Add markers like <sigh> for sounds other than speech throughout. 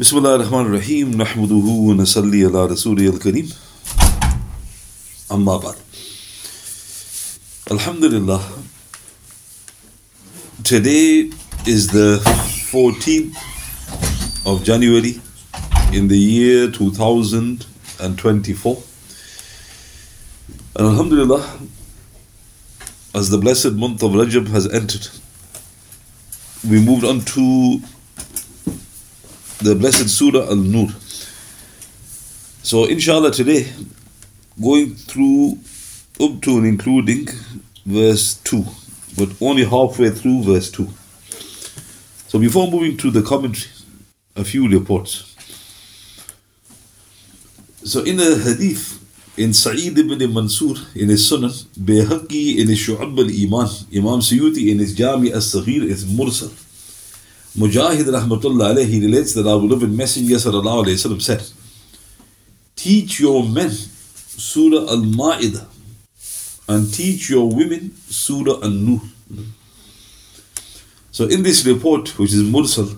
بسم الله الرحمن الرحيم نحمده ونصلي على رسوله الكريم أما بعد Alhamdulillah Today is the 14th of January in the year 2024 and Alhamdulillah as the blessed month of Rajab has entered we moved on to the blessed Surah Al Nur. So, inshallah, today, going through up to and including verse 2, but only halfway through verse 2. So, before moving to the commentary, a few reports. So, in the hadith, in Sa'id ibn Mansur, in his Sunan, Bayhaqi in his Shu'ab al Iman, Imam Suyuti in his Jami as Saghir is Mursal. Mujahid rahmatullah alayhi relates that our beloved Messenger sallallahu alayhi said, Teach your men Surah Al Ma'idah and teach your women Surah Al Nur. So, in this report, which is Mursal,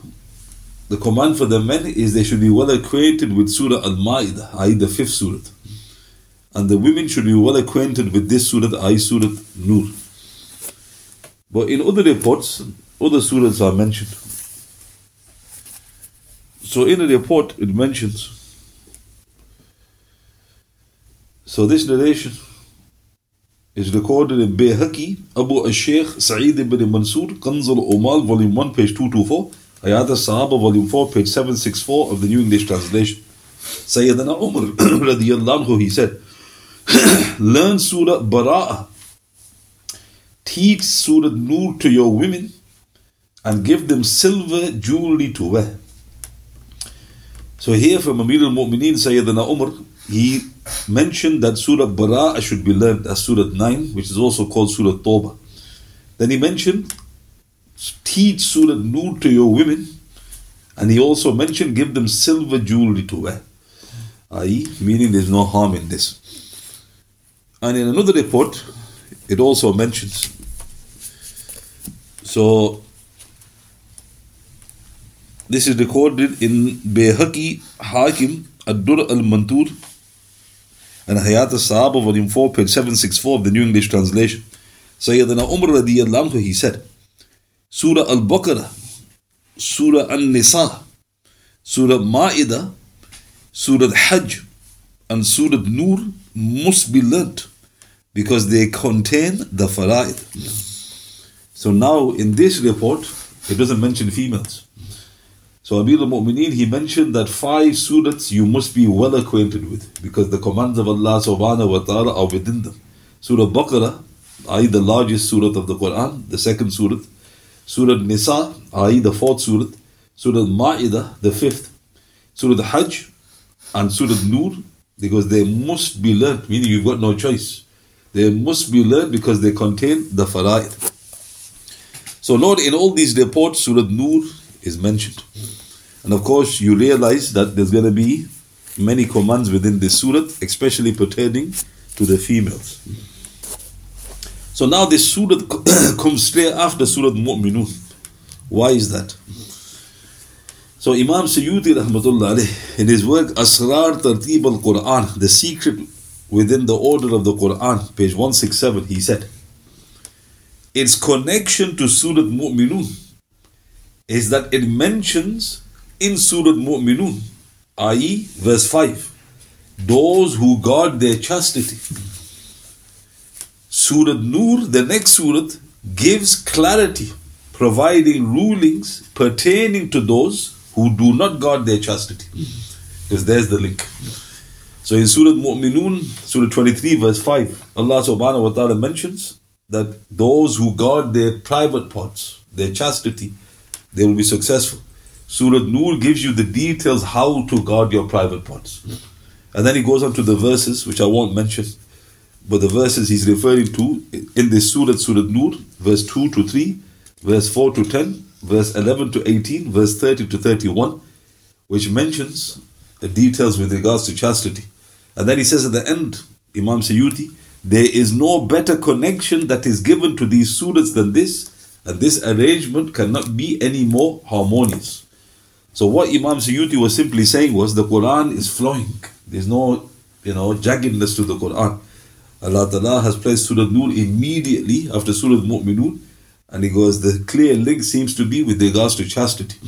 the command for the men is they should be well acquainted with Surah Al Ma'idah, i.e., the fifth Surah. And the women should be well acquainted with this Surah, i.e., Surah Nur. But in other reports, other surahs are mentioned. So in the report it mentions. So this narration is recorded in Bayhaqi, Abu al-Shaykh Sa'id ibn Mansur, Kanzul Umal, volume 1, page 224, Hayat al-Sahaba, volume 4, page 764 of the New English Translation. Sayyidina Umar <coughs> radiyallahu anhu, he said, <coughs> Learn Surah Bara'ah, teach Surah Nur to your women, and give them silver jewelry to wear. So here from Amir al-Mu'mineen Sayyidina Umar, he mentioned that Surah Bara'ah should be learned as Surah 9, which is also called Surah Tawbah. Then he mentioned, teach Surah Nur to your women, and he also mentioned, give them silver jewelry to wear. I.e., meaning there's no harm in this. And in another report, it also mentions, so this is recorded in Bayhaqi Hakim Ad-Dur al-Mantur and Hayat al-Sahaba volume 4 page 764 of the New English Translation. Sayyidina Umar radiyallahu anhu, he said, Surah Al-Baqarah, Surah An-Nisa, Surah Ma'idah, Surah Hajj and Surah Nur must be learnt because they contain the fara'id. So now in this report, it doesn't mention females. So Amir al-Mu'mineen, he mentioned that five surahs you must be well acquainted with because the commands of Allah subhanahu wa ta'ala are within them. Surah Baqarah, i.e. the largest surah of the Quran, the second surah. Surah Nisa, i.e. the fourth surah. Surah Ma'idah, the fifth. Surah Hajj and Surah Nur, because they must be learned, meaning you've got no choice. They must be learned because they contain the fara'id. So Lord, in all these reports, Surah Nur is mentioned. And of course, you realize that there's going to be many commands within this surah, especially pertaining to the females. So now this surah <coughs> comes straight after Surah Mu'minun. Why is that? So Imam Suyuti rahmatullah in his work Asrar Tartib al-Quran, the secret within the order of the Quran, page 167, he said, its connection to Surah Mu'minun is that it mentions in Surah Mu'minun, i.e., verse 5, those who guard their chastity. Surah Nur, the next surah, gives clarity, providing rulings pertaining to those who do not guard their chastity. Because there's the link. So in Surah Mu'minun, Surah 23, verse 5, Allah subhanahu wa ta'ala mentions that those who guard their private parts, their chastity, they will be successful. Surah Nur gives you the details how to guard your private parts. And then he goes on to the verses, which I won't mention, but the verses he's referring to in this Surah, Surah Nur, verse 2 to 3, verse 4 to 10, verse 11 to 18, verse 30 to 31, which mentions the details with regards to chastity. And then he says at the end, Imam Suyuti, there is no better connection that is given to these surahs than this, and this arrangement cannot be any more harmonious. So what Imam Suyuti was simply saying was the Quran is flowing. There's no, you know, jaggedness to the Quran. Allah Ta'ala has placed Surah Nur immediately after Surah Mu'minun and he goes, the clear link seems to be with regards to chastity.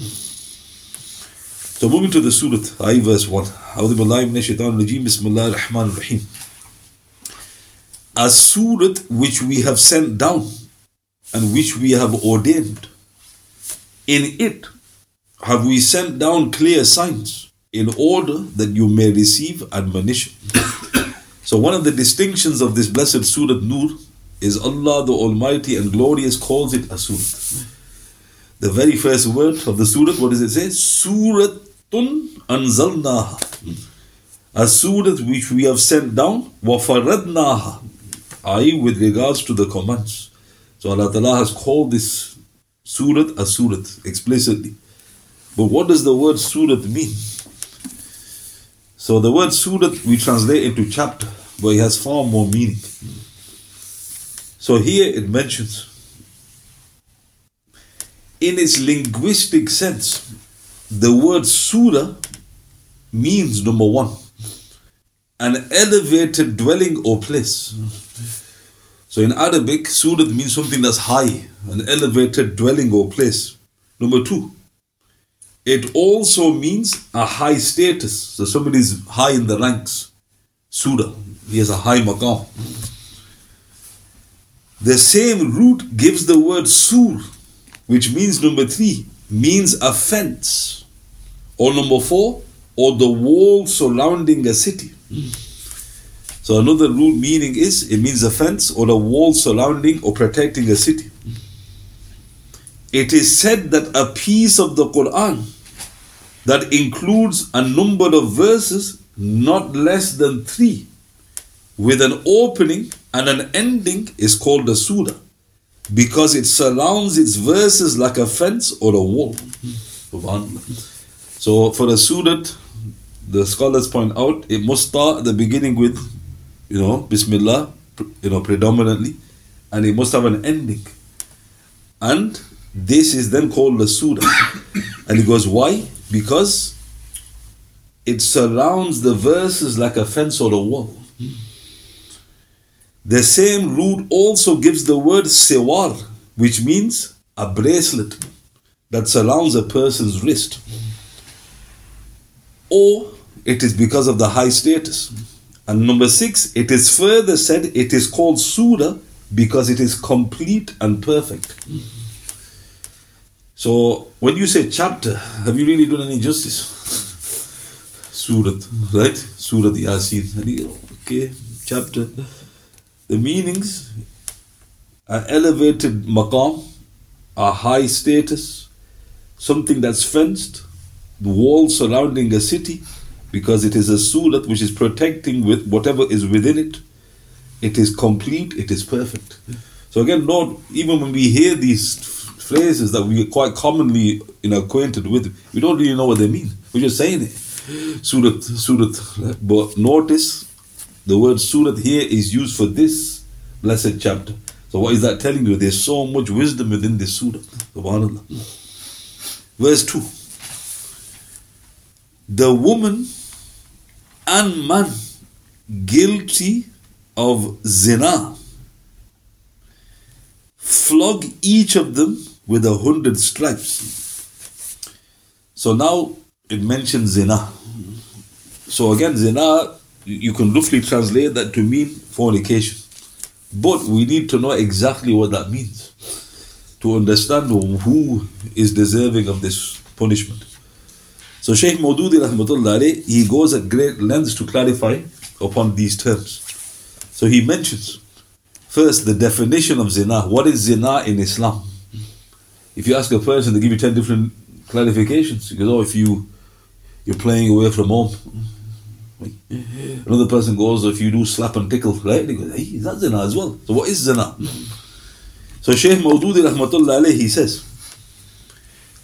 So moving to the Surah, I verse 1. أعوذ بالله من الشيطان الرجيم بسم الله الرحمن الرحيم A surah which we have sent down and which we have ordained. In it have we sent down clear signs in order that you may receive admonition. so, one of the distinctions of this blessed Surah Nur is Allah the Almighty and Glorious calls it a Surah. The very first word of the Surah, what does it say? Suratun anzalnaha. A Surah which we have sent down, wafaradnaha, i.e., with regards to the commands. So Allah has called this Surah a Surah explicitly. But what does the word surat mean? So the word surat we translate into chapter, but it has far more meaning. So here it mentions, in its linguistic sense, the word surah means number one, an elevated dwelling or place. So in Arabic, surat means something that's high, an elevated dwelling or place. Number two, it also means a high status. So somebody is high in the ranks. Surah. He has a high maqam. The same root gives the word sur, which means number three, means a fence. Or number four, or the wall surrounding a city. So another root meaning is it means a fence or a wall surrounding or protecting a city. It is said that a piece of the Quran that includes a number of verses not less than three, with an opening and an ending, is called a surah because it surrounds its verses like a fence or a wall. So, for a surah, the scholars point out it must start at the beginning with, you know, Bismillah, you know, predominantly, and it must have an ending. And this is then called the surah. <coughs> and he goes, why? Because it surrounds the verses like a fence or a wall. The same root also gives the word sewar, which means a bracelet that surrounds a person's wrist. Or it is because of the high status. And number six, it is further said it is called surah because it is complete and perfect. So when you say chapter, have you really done any justice? Surat, right? Surat Yasin. Okay, chapter. The meanings are elevated maqam, a high status, something that's fenced, the wall surrounding a city, because it is a surat which is protecting with whatever is within it. It is complete, it is perfect. So again, Lord, even when we hear these phrases that we are quite commonly you know, acquainted with. We don't really know what they mean. We're just saying it. Surat, surat. But notice the word surat here is used for this blessed chapter. So what is that telling you? There's so much wisdom within this surah. Subhanallah. Verse 2. The woman and man guilty of zina flog each of them with a hundred stripes. So now it mentions zina. So again, zina, you can roughly translate that to mean fornication. But we need to know exactly what that means to understand who is deserving of this punishment. So Shaykh Maududi rahmatullah he goes at great lengths to clarify upon these terms. So he mentions first the definition of zina. What is zina in Islam? If you ask a person, they give you ten different clarifications. Because oh, if you you're playing away from home. Another person goes, if you do slap and tickle, right? They go, hey, that's zina as well. So what is zina? So Shaykh Maududi rahmatullah alayhi, he says,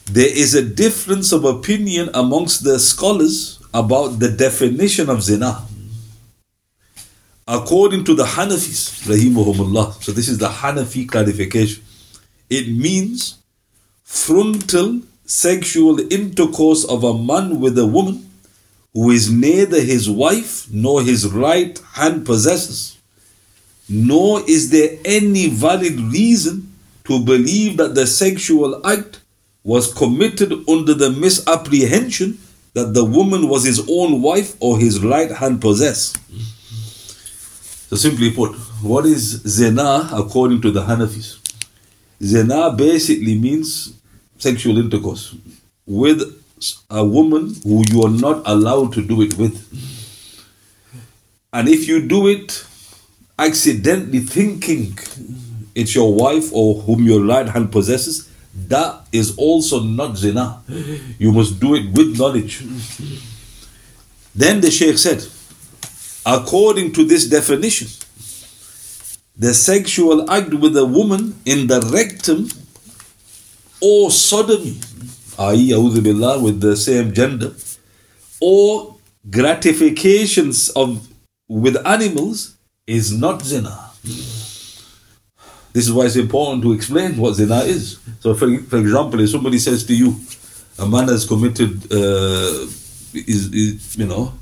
there is a difference of opinion amongst the scholars about the definition of zina. According to the Hanafis, rahimahumullah, so this is the Hanafi clarification, it means frontal sexual intercourse of a man with a woman who is neither his wife nor his right hand possesses, nor is there any valid reason to believe that the sexual act was committed under the misapprehension that the woman was his own wife or his right hand possessed. So simply put, what is zina according to the Hanafis? Zina basically means sexual intercourse with a woman who you are not allowed to do it with. And if you do it accidentally thinking it's your wife or whom your right hand possesses, that is also not zina. You must do it with knowledge. Then the Sheikh said, according to this definition, the sexual act with a woman in the rectum or sodomy, i.e., billah, with the same gender, or gratifications of with animals is not zina. This is why it's important to explain what zina is. So, for, for example, if somebody says to you, a man has committed, uh, is, is, you know,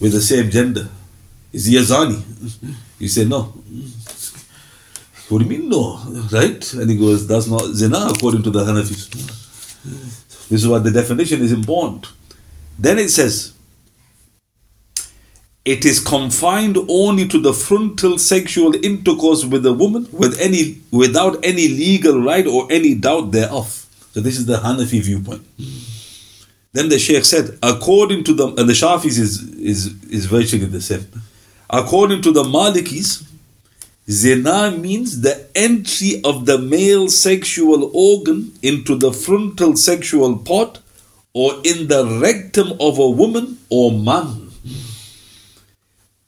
with the same gender, is he a zani? You say no. What do you mean no? Right? And he goes, that's not zina according to the Hanafis. This is why the definition is important. Then it says, it is confined only to the frontal sexual intercourse with a woman with any without any legal right or any doubt thereof. So this is the Hanafi viewpoint. Then the Sheikh said, according to the and the Shafis is is is virtually the same. According to the Malikis, zina means the entry of the male sexual organ into the frontal sexual part or in the rectum of a woman or man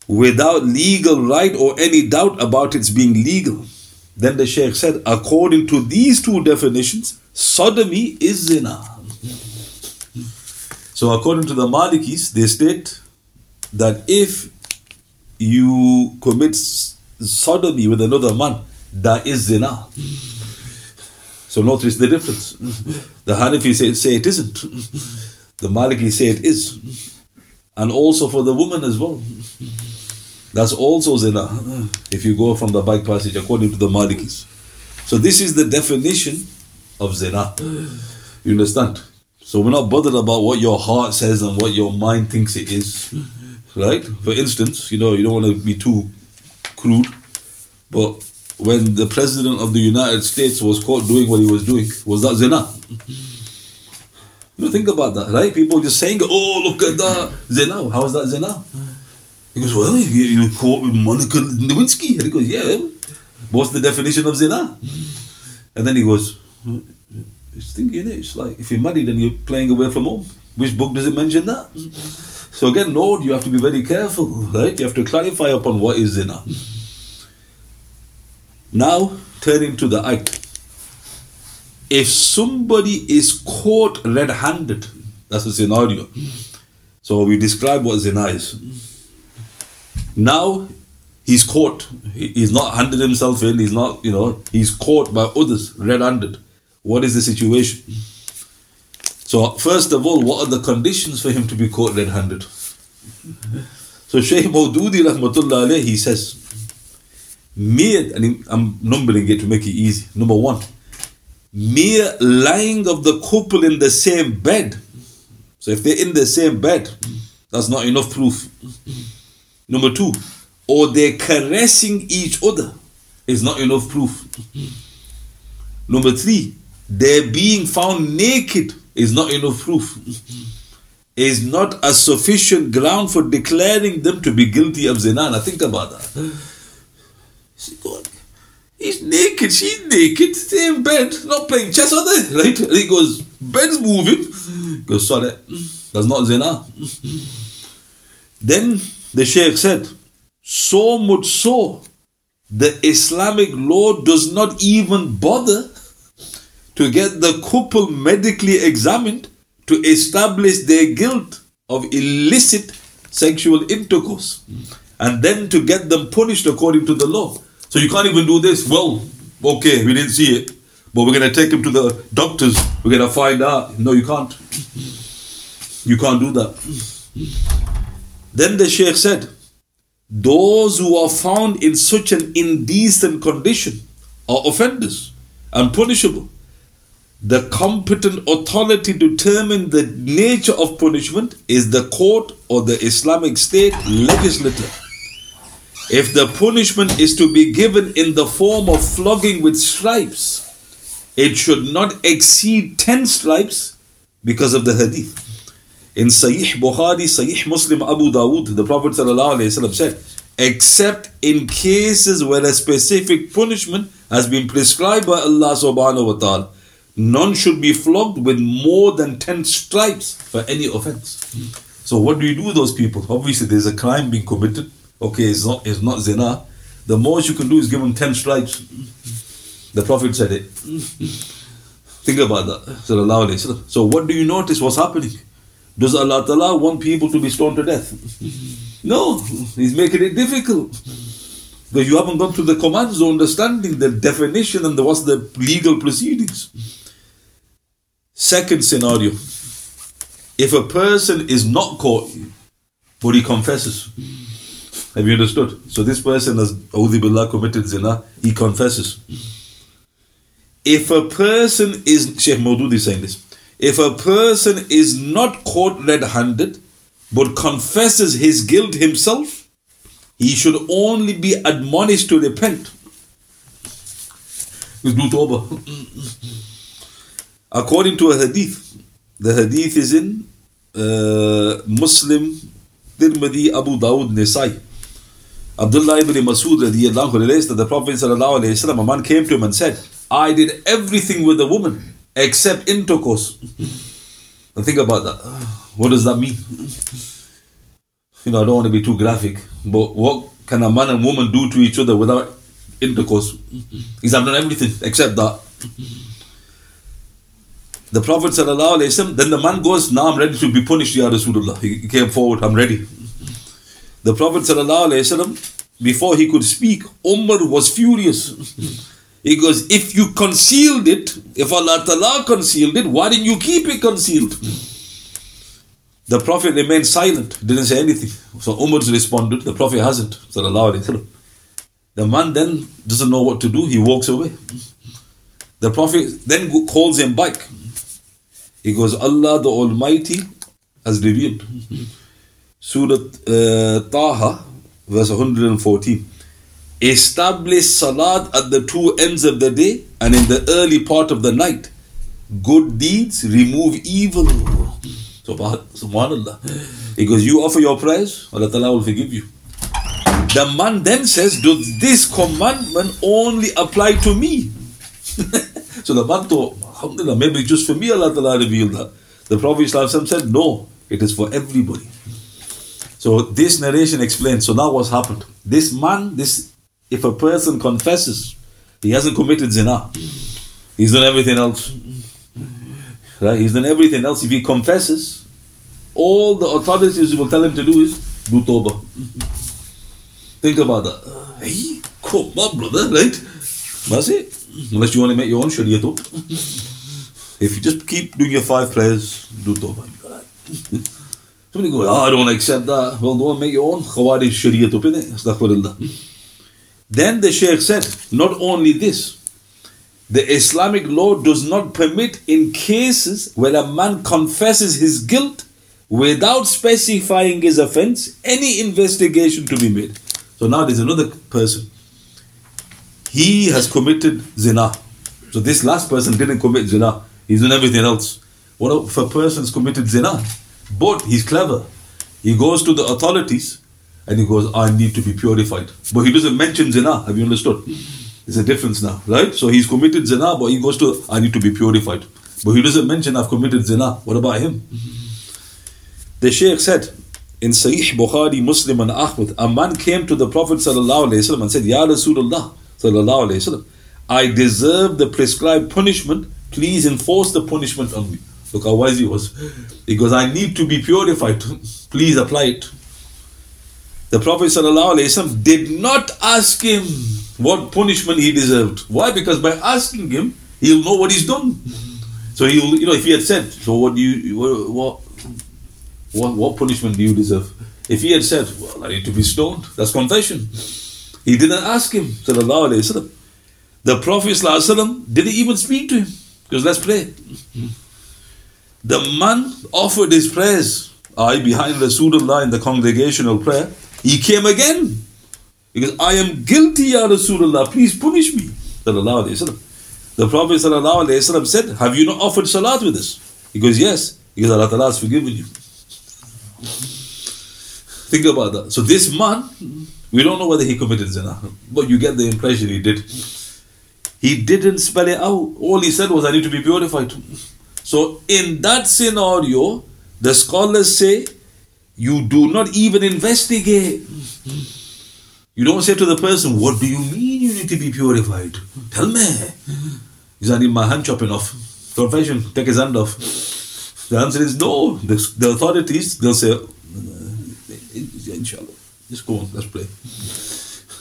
without legal right or any doubt about its being legal. Then the Sheikh said, according to these two definitions, sodomy is zina. So, according to the Malikis, they state that if you commit sodomy with another man, that is zina. So, notice the difference. The Hanafi say, say it isn't. The Maliki say it is. And also for the woman as well. That's also zina. If you go from the back passage according to the Malikis. So this is the definition of zina. You understand? So we're not bothered about what your heart says and what your mind thinks it is. Right? For instance, you know, you don't want to be too crude, but when the president of the United States was caught doing what he was doing, was that zina? You know, think about that, right? People just saying, oh, look at that, zina. How is that zina? He goes, well, you, you caught with Monica Lewinsky. And he goes, yeah. What's the definition of zina? And then he goes, it's thinking it's like if you're married and you're playing away from home. Which book does it mention that? So again, Lord, you have to be very careful, right? You have to clarify upon what is zina. Now, turning to the act. If somebody is caught red-handed, that's a scenario. So we describe what zina is. Now he's caught. He's not handed himself in. He's not, you know, he's caught by others red-handed. What is the situation? So first of all, what are the conditions for him to be caught red-handed? So Shaykh Maududi rahmatullah he says, mere, and I'm numbering it to make it easy. Number one, mere lying of the couple in the same bed. So if they're in the same bed, that's not enough proof. Number two, or they're caressing each other is not enough proof. Number three, they're being found naked is not enough proof. Is not a sufficient ground for declaring them to be guilty of zina. Now think about that. He's naked, she's naked, same bed, not playing chess, are they? Right? And he goes, bed's moving. He goes, sorry, that's not zina. Then the Sheikh said, so much so, the Islamic law does not even bother to get the couple medically examined to establish their guilt of illicit sexual intercourse and then to get them punished according to the law. So you can't even do this. Well, okay, we didn't see it, but we're going to take him to the doctors. We're going to find out. No, you can't. You can't do that. Then the Sheikh said, Those who are found in such an indecent condition are offenders and punishable. The competent authority to determine the nature of punishment is the court or the Islamic State legislature. If the punishment is to be given in the form of flogging with stripes, it should not exceed 10 stripes because of the hadith. In Sahih Bukhari, Sahih Muslim, Abu Dawood, the Prophet said, except in cases where a specific punishment has been prescribed by Allah subhanahu wa ta'ala, none should be flogged with more than 10 stripes for any offense. So what do you do with those people? Obviously there's a crime being committed. Okay, it's not it's not zina. The most you can do is give him 10 stripes. The Prophet said it. Think about that. So what do you notice what's happening? Does Allah Ta'ala want people to be stoned to death? No, He's making it difficult. Because you haven't gone through the commands of understanding the definition and the, what's the legal proceedings. Second scenario. If a person is not caught, but he confesses. Have you understood? So this person has Billah committed zina, he confesses. If a person is Sheikh Maudud is saying this, if a person is not caught red-handed, but confesses his guilt himself, he should only be admonished to repent. <laughs> According to a hadith, the hadith is in uh, Muslim, Tirmidhi, Abu Dawud, Nisai. Abdullah ibn Masud relates that the Prophet a man came to him and said, I did everything with the woman except intercourse. <laughs> And think about that. <sighs> What does that mean? <laughs> You know, I don't want to be too graphic, but what can a man and woman do to each other without intercourse? <laughs> He's done everything except that. The Prophet ﷺ, then the man goes, Now I'm ready to be punished, Ya Rasulullah. He came forward, I'm ready. The Prophet ﷺ, before he could speak, Umar was furious. He goes, if you concealed it, if Allah Ta'ala concealed it, why didn't you keep it concealed? The Prophet remained silent, didn't say anything. So Umar responded, the Prophet hasn't. The man then doesn't know what to do, he walks away. The Prophet then calls him back. He goes, Allah the Almighty has revealed. Surah uh, Taha, verse 114 establish salat at the two ends of the day and in the early part of the night. Good deeds remove evil. Subhanallah. Goes, You offer your prayers, Allah Ta'ala will forgive you. The man then says, Does this commandment only apply to me? <laughs> so the man thought, Alhamdulillah, maybe just for me Allah Ta'ala revealed that. The Prophet said, No, it is for everybody. So this narration explains. So now what's happened? This man, this if a person confesses, he hasn't committed zina. He's done everything else. Right? He's done everything else. If he confesses, all the authorities will tell him to do is do tawbah. Think about that. Hey, come on, brother, right? That's it. Unless you want to make your own sharia. If you just keep doing your five prayers, do tawbah. Somebody go, oh, I don't accept that. Well, go and make your own Khawarij sharia up. Then the Shaykh said, not only this, the Islamic law does not permit in cases where a man confesses his guilt without specifying his offense any investigation to be made. So now there's another person. He has committed zina. So this last person didn't commit zina. He's done everything else. What if a person's committed zina? But he's clever. He goes to the authorities and he goes, I need to be purified. But he doesn't mention zina. Have you understood? There's a difference now, right? So he's committed zina, but he goes to, I need to be purified. But he doesn't mention, I've committed zina. What about him? The Shaykh said, in Sahih Bukhari, Muslim, and Ahmad, a man came to the Prophet ﷺ and said, Ya Rasulullah, وسلم, I deserve the prescribed punishment. Please enforce the punishment on me. Look how wise he was. Goes, I need to be purified. Please apply it. The Prophet ﷺ did not ask him what punishment he deserved. Why? Because by asking him, he'll know what he's done. So he'll, you know, if he had said, so what do you, what, what, what punishment do you deserve? If he had said, well, I need to be stoned, that's confession. He didn't ask him, sallallahu wasallam. The Prophet ﷺ didn't even speak to him. Because let's pray. The man offered his prayers. I behind Rasulullah in the congregational prayer. He came again. Because I am guilty, Ya Rasulullah. Please punish me. The Prophet said, Have you not offered salat with us? He goes, Yes. Because Allah Ta'ala has forgiven you. Think about that. So this man, we don't know whether he committed zina, but you get the impression he did. He didn't spell it out. All he said was, I need to be purified. So in that scenario, the scholars say, you do not even investigate. You don't say to the person, What do you mean you need to be purified? Tell me. Is I need my hand chopping off. Confession, take his hand off. The answer is no. The, the authorities, they'll say, uh, Inshallah, just go on, let's play.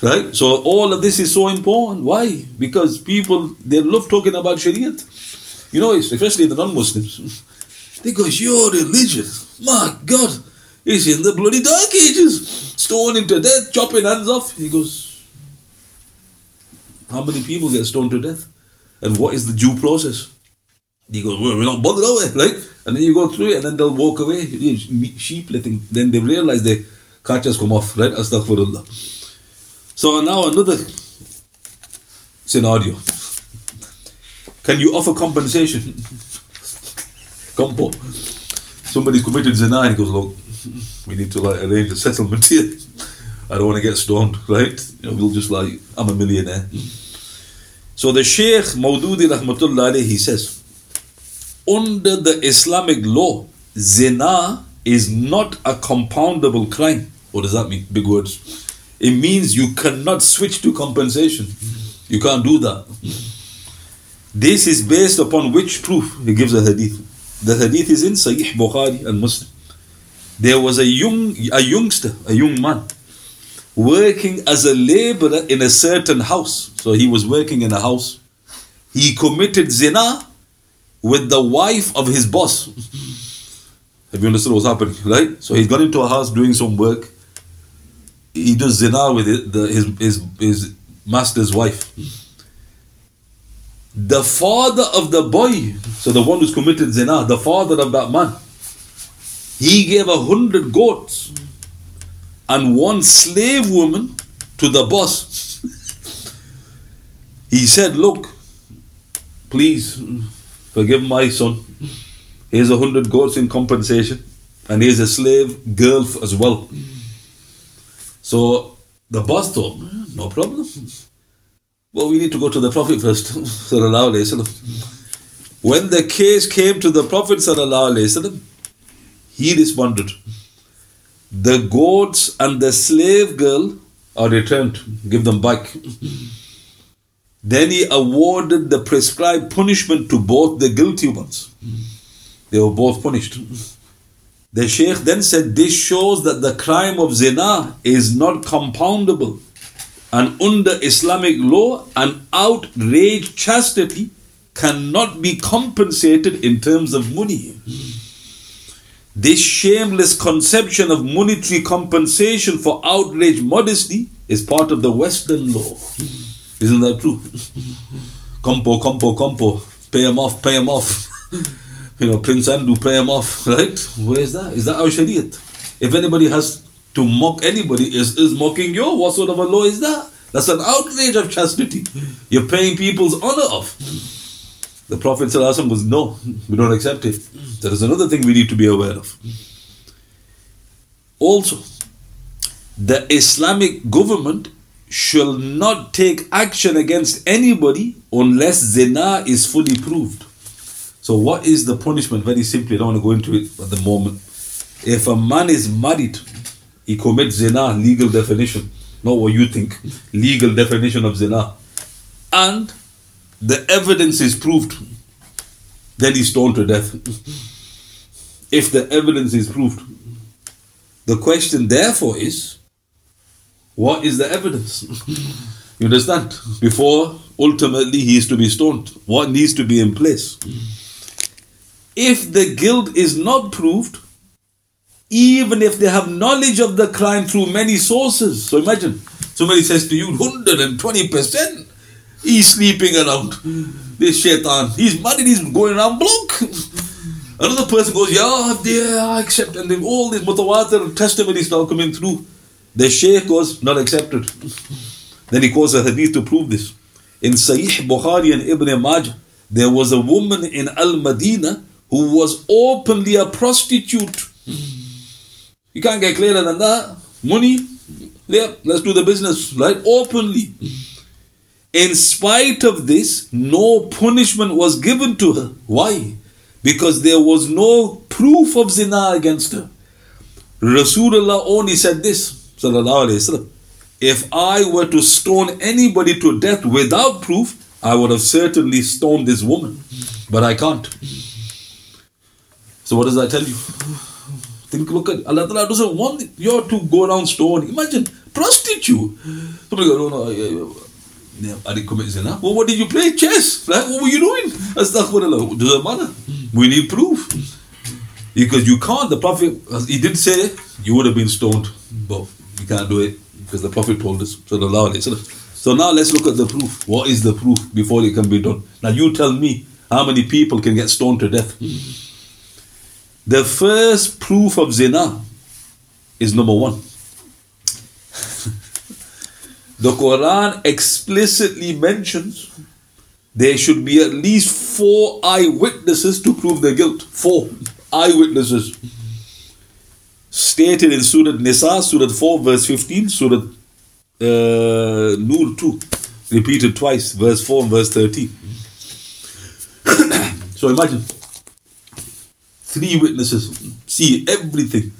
Right? So all of this is so important. Why? Because people, they love talking about Shariat. You know, especially the non-Muslims. <laughs> They go, your religion, my God, is in the bloody dark ages. Stoning to death, chopping hands off. He goes, how many people get stoned to death? And what is the due process? He goes, well, we're not bothered, are we? <laughs> And then you go through it and then they'll walk away. Sheep letting. Then they realize they can't just come off, right? Astaghfirullah. So now another scenario. Can you offer compensation? Compo. Somebody's committed zina and he goes, look, we need to like arrange a settlement here. I don't want to get stoned, right? You know, we'll just like, I'm a millionaire. So the Sheikh Maududi Rahmatullah he says, under the Islamic law, zina is not a compoundable crime. What does that mean? Big words. It means you cannot switch to compensation. You can't do that. This is based upon which proof? He gives a hadith. The hadith is in Sahih Bukhari and Muslim. There was a young a youngster, a young man, working as a laborer in a certain house. So he was working in a house. He committed zina with the wife of his boss. Have you understood what's happening? Right? So he's got into a house doing some work. He does zina with it, the, his, his, his master's wife. The father of the boy, so the one who's committed zina, the father of that man, he gave a hundred goats and one slave woman to the boss. he said, Look, please forgive my son. Here's a hundred goats in compensation, and here's a slave girl as well. So the boss thought, no problem. Well, we need to go to the Prophet first. <laughs> when the case came to the Prophet, he responded, The goats and the slave girl are returned. Give them back. <laughs> then he awarded the prescribed punishment to both the guilty ones. They were both punished. The Sheikh then said, This shows that the crime of zina is not compoundable and under Islamic law, an outraged chastity cannot be compensated in terms of money. This shameless conception of monetary compensation for outraged modesty is part of the Western law. Isn't that true? Compo, compo, compo. Pay him off, pay him off. you know, Prince Andrew, pay him off, right? Where is that? Is that our Shariat? If anybody has to mock anybody is, is mocking you. What sort of a law is that? That's an outrage of chastity. You're paying people's honor off. The Prophet was no, we don't accept it. There is another thing we need to be aware of. Also, the Islamic government shall not take action against anybody unless zina is fully proved. So, what is the punishment? Very simply, I don't want to go into it at the moment. If a man is married he commits zina, legal definition, not what you think, legal definition of zina. And the evidence is proved, then he's stoned to death. if the evidence is proved. The question therefore is, what is the evidence? <laughs> You understand? Before ultimately he is to be stoned. What needs to be in place? If the guilt is not proved, even if they have knowledge of the crime through many sources. So imagine somebody says to you, 120%, he's sleeping around. This shaitan, he's married, he's going around block. Another person goes, Yeah, yeah, I accept. And then all these mutawatir testimonies now coming through. The shaykh goes, Not accepted. Then he quotes a hadith to prove this. In Sahih Bukhari and Ibn Majah, there was a woman in Al Madinah who was openly a prostitute. You can't get clearer than that. Money, yeah, let's do the business, right? Openly. In spite of this, no punishment was given to her. Why? Because there was no proof of zina against her. Rasulullah only said this, sallallahu alayhi. If I were to stone anybody to death without proof, I would have certainly stoned this woman. But I can't. So what does that tell you? Think, look at Allah Ta'ala doesn't want you to go around stone. Imagine prostitute. Somebody go, no, no, yeah, yeah. I didn't commit zina. Well, what did you play? Chess. Right? What were you doing? Astaghfirullah. Doesn't matter. We need proof. Because you can't, the Prophet, he did say you would have been stoned, but you can't do it because the Prophet told us. So now let's look at the proof. What is the proof before it can be done? Now you tell me how many people can get stoned to death. The first proof of zina is number one. the Quran explicitly mentions there should be at least four eyewitnesses to prove their guilt. Four eyewitnesses. Stated in Surah Nisa, Surah 4, verse 15, Surah uh, Nur 2, repeated twice, verse 4 and verse 13. <coughs> so imagine three witnesses see everything.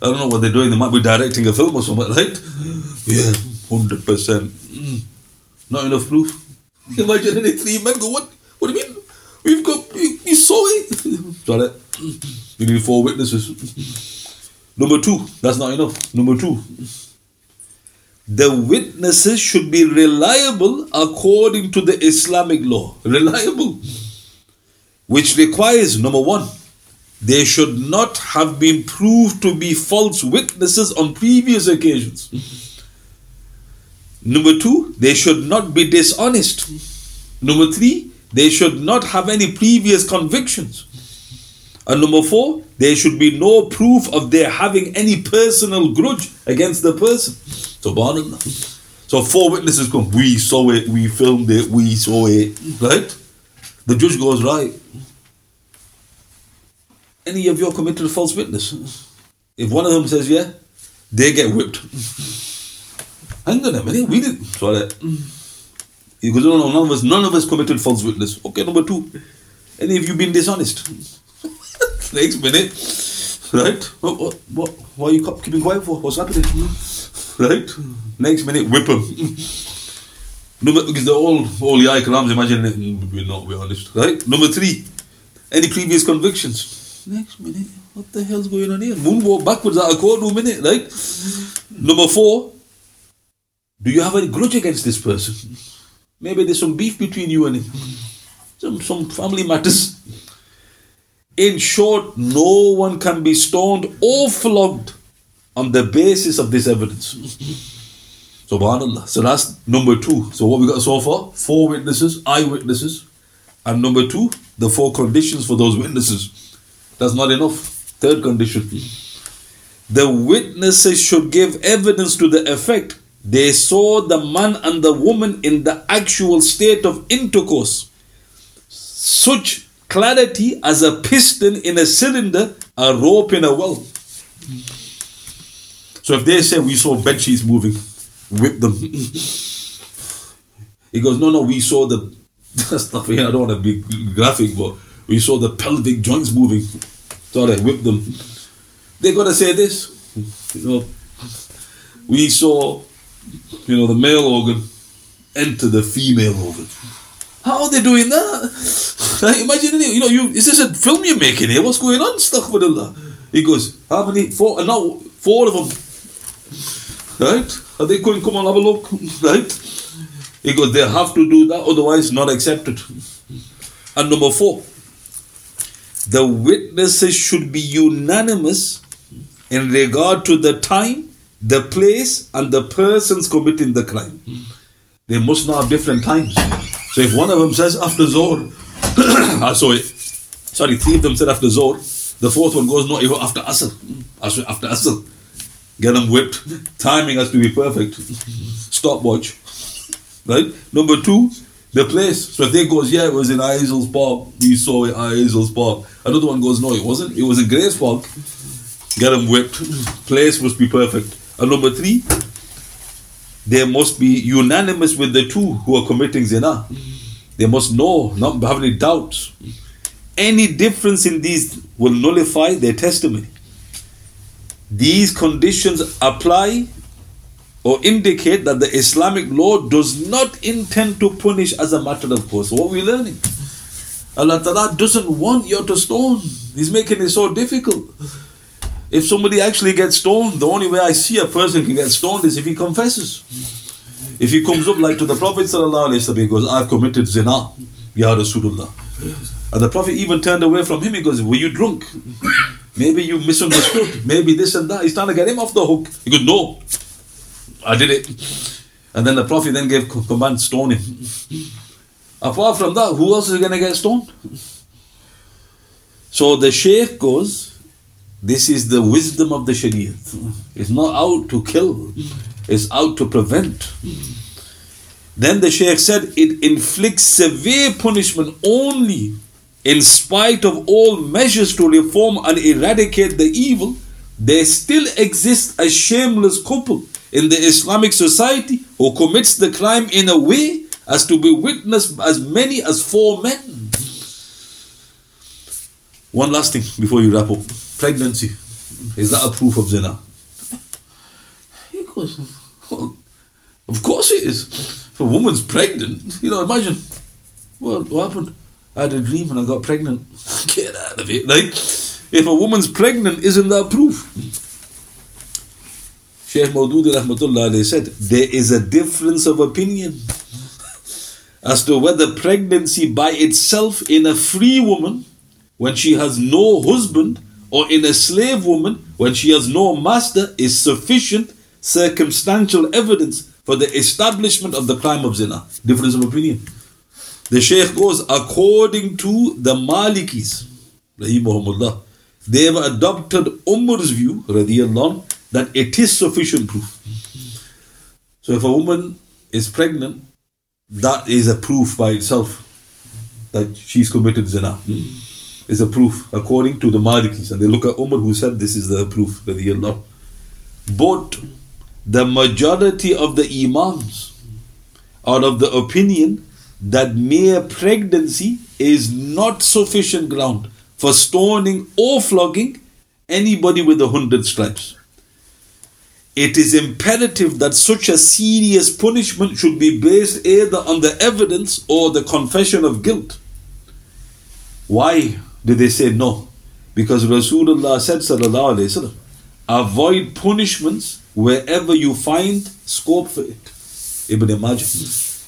I don't know what they're doing, they might be directing a film or something, right? Yeah, 100%. Mm. Not enough proof. Imagine any three men go, what, what do you mean? We've got, we, we saw it. <laughs> Got it. We need four witnesses. Number two, that's not enough. Number two, the witnesses should be reliable according to the Islamic law. Reliable. Which requires, number one, they should not have been proved to be false witnesses on previous occasions. <laughs> Number two, they should not be dishonest. Number three, they should not have any previous convictions. And number four, there should be no proof of their having any personal grudge against the person. Subhanallah. So four witnesses come, we saw it, we filmed it, we saw it, right? The judge goes, right. Any of you committed a false witness? If one of them says yeah, they get whipped. Hang on a minute, we didn't. Sorry. No, none of us, none of us committed false witness. Okay, number two, any of you been dishonest? <laughs> Next minute, right? Oh, oh, what, what, what, why are you keeping quiet for? What's happening? Right? Next minute, whip. Number, because they're all, all the icons, imagine we're not, we're honest, right? Number three, any previous convictions? Next minute, what the hell's going on here? Moonwalk backwards out of courtroom, minute, right? Number four, do you have a grudge against this person? Maybe there's some beef between you and him. Some, some family matters. In short, no one can be stoned or flogged on the basis of this evidence. Subhanallah. So that's number two. So what we got so far? Four witnesses, eyewitnesses. And number two, the four conditions for those witnesses. That's not enough. Third condition. The witnesses should give evidence to the effect they saw the man and the woman in the actual state of intercourse. Such clarity as a piston in a cylinder, a rope in a well. So if they say we saw bed sheets moving, whip them. <laughs> he goes, no, no, we saw the <laughs> stuff here. I don't want to be graphic, but we saw the pelvic joints moving. Sorry, whip them. They gotta say this. You know, we saw, you know, the male organ enter the female organ. How are they doing that? <laughs> Imagine, you know, you is this a film you're making here? What's going on? Allah. He goes, how many? Four? Uh, and now four of them. Right? Are they going come on, have a look? <laughs> Right? He goes, they have to do that, otherwise not accepted. And number four, the witnesses should be unanimous in regard to the time, the place, and the persons committing the crime. They must not have different times. So if one of them says after saw <coughs> ah, it. Sorry, three of them said after Zohr. The fourth one goes, no, even after Asr. Ah, after Asr. Get them whipped. <laughs> Timing has to be perfect. Stopwatch. Right? Number two, the place. So if they goes, yeah, it was in Isel's Park. We saw it in Isel's Park. Another one goes, no, it wasn't. It was in Grace Park. Get them whipped. Place must be perfect. And number three, they must be unanimous with the two who are committing zina. They must know, not have any doubts. Any difference in these will nullify their testimony. These conditions apply or indicate that the Islamic law does not intend to punish as a matter of course. What we're learning. Allah Ta'ala doesn't want you to stone. He's making it so difficult. If somebody actually gets stoned, the only way I see a person can get stoned is if he confesses. If he comes up like to the Prophet Wasallam, he goes, I've committed zina, Ya Rasulullah. And the Prophet even turned away from him. He goes, Were you drunk? <coughs> Maybe you misunderstood. Maybe this and that. He's trying to get him off the hook. He goes, No, I did it. And then the Prophet then gave command, stone him. Apart from that, who else is going to get stoned? So the Shaykh goes, this is the wisdom of the Sharia. It's not out to kill, it's out to prevent. Then the Shaykh said it inflicts severe punishment only in spite of all measures to reform and eradicate the evil. There still exists a shameless couple in the Islamic society who commits the crime in a way as to be witnessed as many as four men. One last thing before you wrap up pregnancy. Is that a proof of zina? Goes, well, of course it is. If a woman's pregnant, you know, imagine, well, what happened? I had a dream and I got pregnant. <laughs> Get out of it. Like, if a woman's pregnant, isn't that proof? Sheikh Maududi Rahmatullah said, there is a difference of opinion <laughs> as to whether pregnancy by itself in a free woman, when she has no husband, or in a slave woman when she has no master is sufficient circumstantial evidence for the establishment of the crime of zina. Difference of opinion. The Shaykh goes, according to the Malikis, they have adopted Umar's view, radiallahu, that it is sufficient proof. So if a woman is pregnant, that is a proof by itself that she's committed zina hmm? is a proof according to the Malikis. And they look at Umar who said this is the proof. But the majority of the Imams are of the opinion that mere pregnancy is not sufficient ground for stoning or flogging anybody with a hundred stripes. It is imperative that such a serious punishment should be based either on the evidence or the confession of guilt. Why? Did they say no? Because Rasulullah said, Sallallahu Alaihi Wasallam, avoid punishments wherever you find scope for it. Ibn Majah.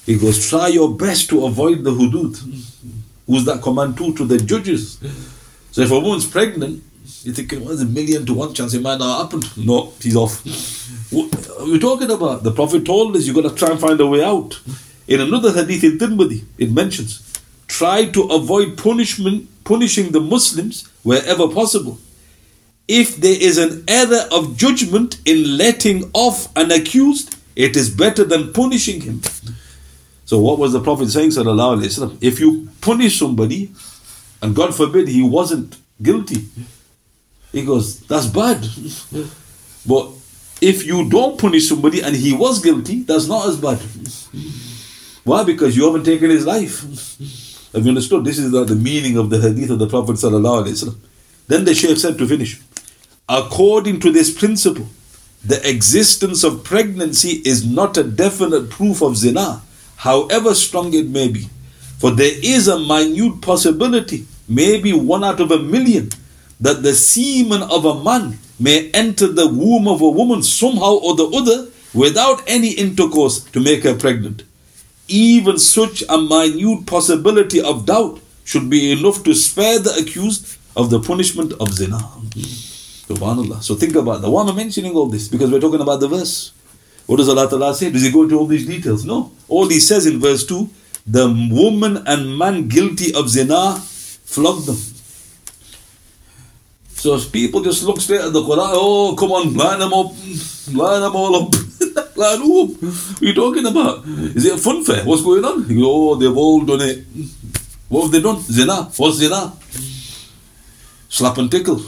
He goes, try your best to avoid the hudud. Who's that command to? To the judges. So if a woman's pregnant, you think, well, there's a million to one chance it might not happen. No, he's off. What are we talking about? The Prophet told us you've got to try and find a way out. In another hadith in Tirmidhi, it mentions, try to avoid punishment punishing the Muslims wherever possible. If there is an error of judgment in letting off an accused, it is better than punishing him. So, what was the Prophet saying? If you punish somebody, and God forbid he wasn't guilty, he goes, That's bad. But if you don't punish somebody and he was guilty, that's not as bad. Why? Because you haven't taken his life. Have you understood? This is the, the meaning of the hadith of the Prophet. Then the Shaykh said to finish According to this principle, the existence of pregnancy is not a definite proof of zina, however strong it may be. For there is a minute possibility, maybe one out of a million, that the semen of a man may enter the womb of a woman somehow or the other without any intercourse to make her pregnant. even such a minute possibility of doubt should be enough to spare the accused of the punishment of zina. Subhanallah. So think about that. Why am I mentioning all this? Because we're talking about the verse. What does Allah Ta'ala say? Does He go into all these details? No. All He says in verse 2 the woman and man guilty of zina, flog them. So people just look straight at the Quran, oh, come on, line them up, line them all up. <laughs> line them up. What are you talking about? Is it a fun fair? What's going on? You go, oh, they've all done it. What have they done? Zina. What's zina? Slap and tickle.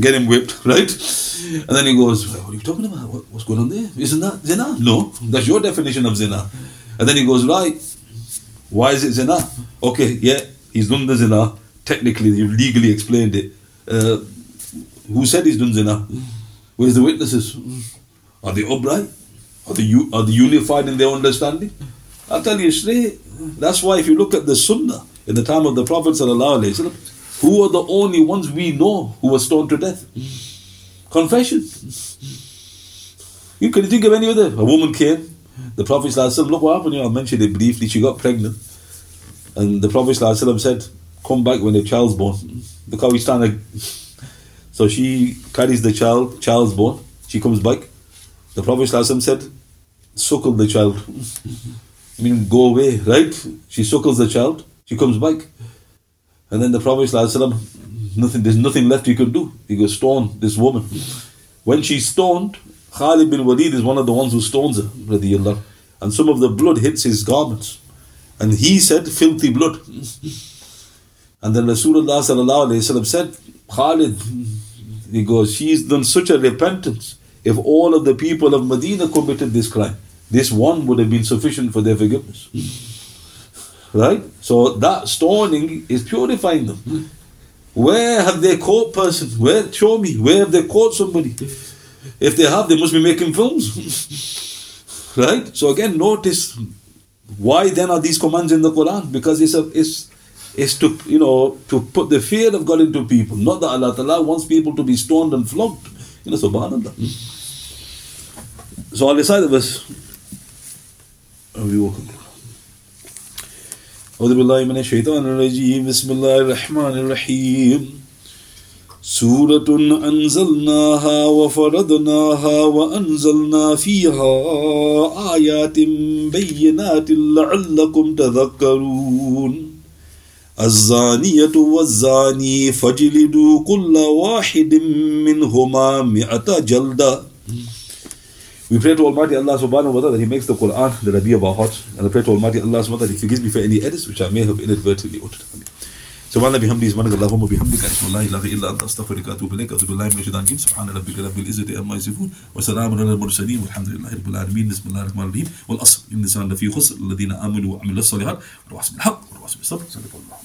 Get him whipped, right? And then he goes, What are you talking about? What, what's going on there? Isn't that zina? No, that's your definition of zina. And then he goes, Right, why is it zina? Okay, yeah, he's done the zina. Technically, you've legally explained it. Uh, who said he's done zina? Where's the witnesses? Are they upright? Are they, are they unified in their understanding? I'll tell you straight. That's why if you look at the sunnah in the time of the Prophet wasallam, who are the only ones we know who were stoned to death? Confession. You can think of any other. A woman came. The Prophet ﷺ, look what happened. You know, I mentioned it briefly. She got pregnant, and the Prophet ﷺ said, "Come back when the child's born." Look how he's trying to. So she carries the child. Child's born. She comes back. The Prophet ﷺ said, "Suckle the child." <laughs> I mean, go away, right? She suckles the child. She comes back. And then the Prophet ﷺ, nothing, there's nothing left he could do. He goes, stone this woman. When she's stoned, Khalid bin Walid is one of the ones who stones her, and some of the blood hits his garments. And he said, filthy blood. <laughs> And then Rasulullah said, Khalid, he goes, she's done such a repentance. If all of the people of Medina committed this crime, this one would have been sufficient for their forgiveness. Hmm. Right? So that stoning is purifying them. Where have they caught persons? Where show me? Where have they caught somebody? If they have, they must be making films. <laughs> right? So again, notice why then are these commands in the Quran? Because it's a it's it's to you know to put the fear of God into people. Not that Allah Ta'ala wants people to be stoned and flogged. You know, subhanallah. So I'll recite the verse. And we will conclude. أعوذ بالله من الشيطان الرجيم بسم الله الرحمن الرحيم سورة أنزلناها وفرضناها وأنزلنا فيها آيات بينات لعلكم تذكرون الزانية والزاني فاجلدوا كل واحد منهما مئة جلدة. We pray to Almighty Allah subhanahu wa ta'ala that He makes the Quran the Rabi of our hearts. And I pray to Almighty Allah subhanahu wa ta'ala that He forgives me for any edits which I may have inadvertently uttered. سبحان بحمده سبحانك اللهم وبحمدك اشهد ان لا اله الا انت استغفرك واتوب اليك اعوذ بالله من الشيطان الرجيم سبحان ربك رب العزه عما يصفون وسلام على المرسلين والحمد لله رب العالمين بسم الله الرحمن الرحيم والاصل ان الانسان لفي خسر الذين امنوا وعملوا الصالحات وتواصوا بالحق وتواصوا بالصبر صدق الله